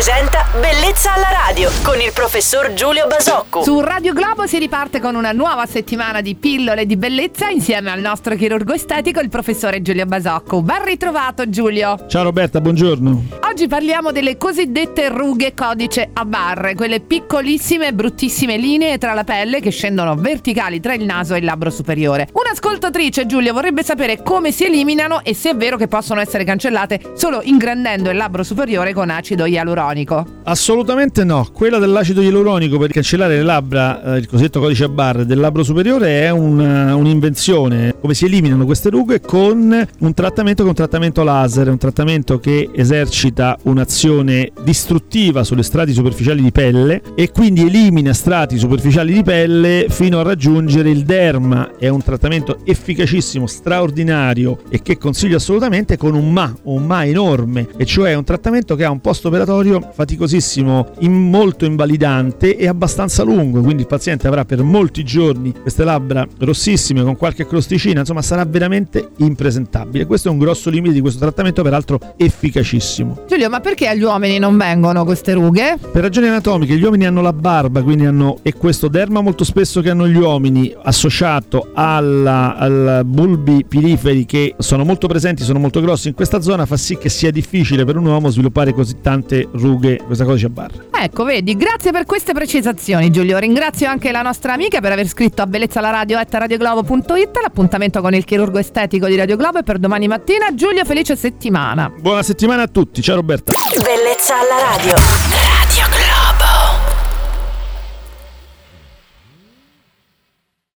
presenta Bellezza alla radio con il professor Giulio Basocco. Su Radio Globo si riparte con una nuova settimana di pillole di bellezza insieme al nostro chirurgo estetico, il professore Giulio Basocco. Ben ritrovato Giulio. Ciao Roberta, buongiorno. Oggi parliamo delle cosiddette rughe codice a barre, quelle piccolissime e bruttissime linee tra la pelle che scendono verticali tra il naso e il labbro superiore. Un'ascoltatrice, Giulio, vorrebbe sapere come si eliminano e se è vero che possono essere cancellate solo ingrandendo il labbro superiore con acido ialuronico. Assolutamente no. Quella dell'acido ialuronico per cancellare le labbra, eh, il cosiddetto codice a barre del labbro superiore, è una, un'invenzione. Come si eliminano queste rughe? Con un trattamento un trattamento laser, un trattamento che esercita un'azione distruttiva sulle strati superficiali di pelle e quindi elimina strati superficiali di pelle fino a raggiungere il derma. È un trattamento efficacissimo, straordinario e che consiglio assolutamente con un ma, un ma enorme, e cioè un trattamento che ha un post operatorio faticosissimo, in molto invalidante e abbastanza lungo, quindi il paziente avrà per molti giorni queste labbra rossissime con qualche crosticina, insomma sarà veramente impresentabile. Questo è un grosso limite di questo trattamento, peraltro efficacissimo. Giulio, ma perché agli uomini non vengono queste rughe? Per ragioni anatomiche, gli uomini hanno la barba, quindi hanno e questo derma molto spesso che hanno gli uomini associato alla, al bulbi piriferi che sono molto presenti, sono molto grossi in questa zona, fa sì che sia difficile per un uomo sviluppare così tante rughe, questa codice a barra. Ecco, vedi, grazie per queste precisazioni Giulio. Ringrazio anche la nostra amica per aver scritto a bellezza la radio radioglobo.it. L'appuntamento con il chirurgo estetico di Radio Globo è per domani mattina. Giulio, felice settimana. Buona settimana a tutti, ciao Roberta. Bellezza alla radio.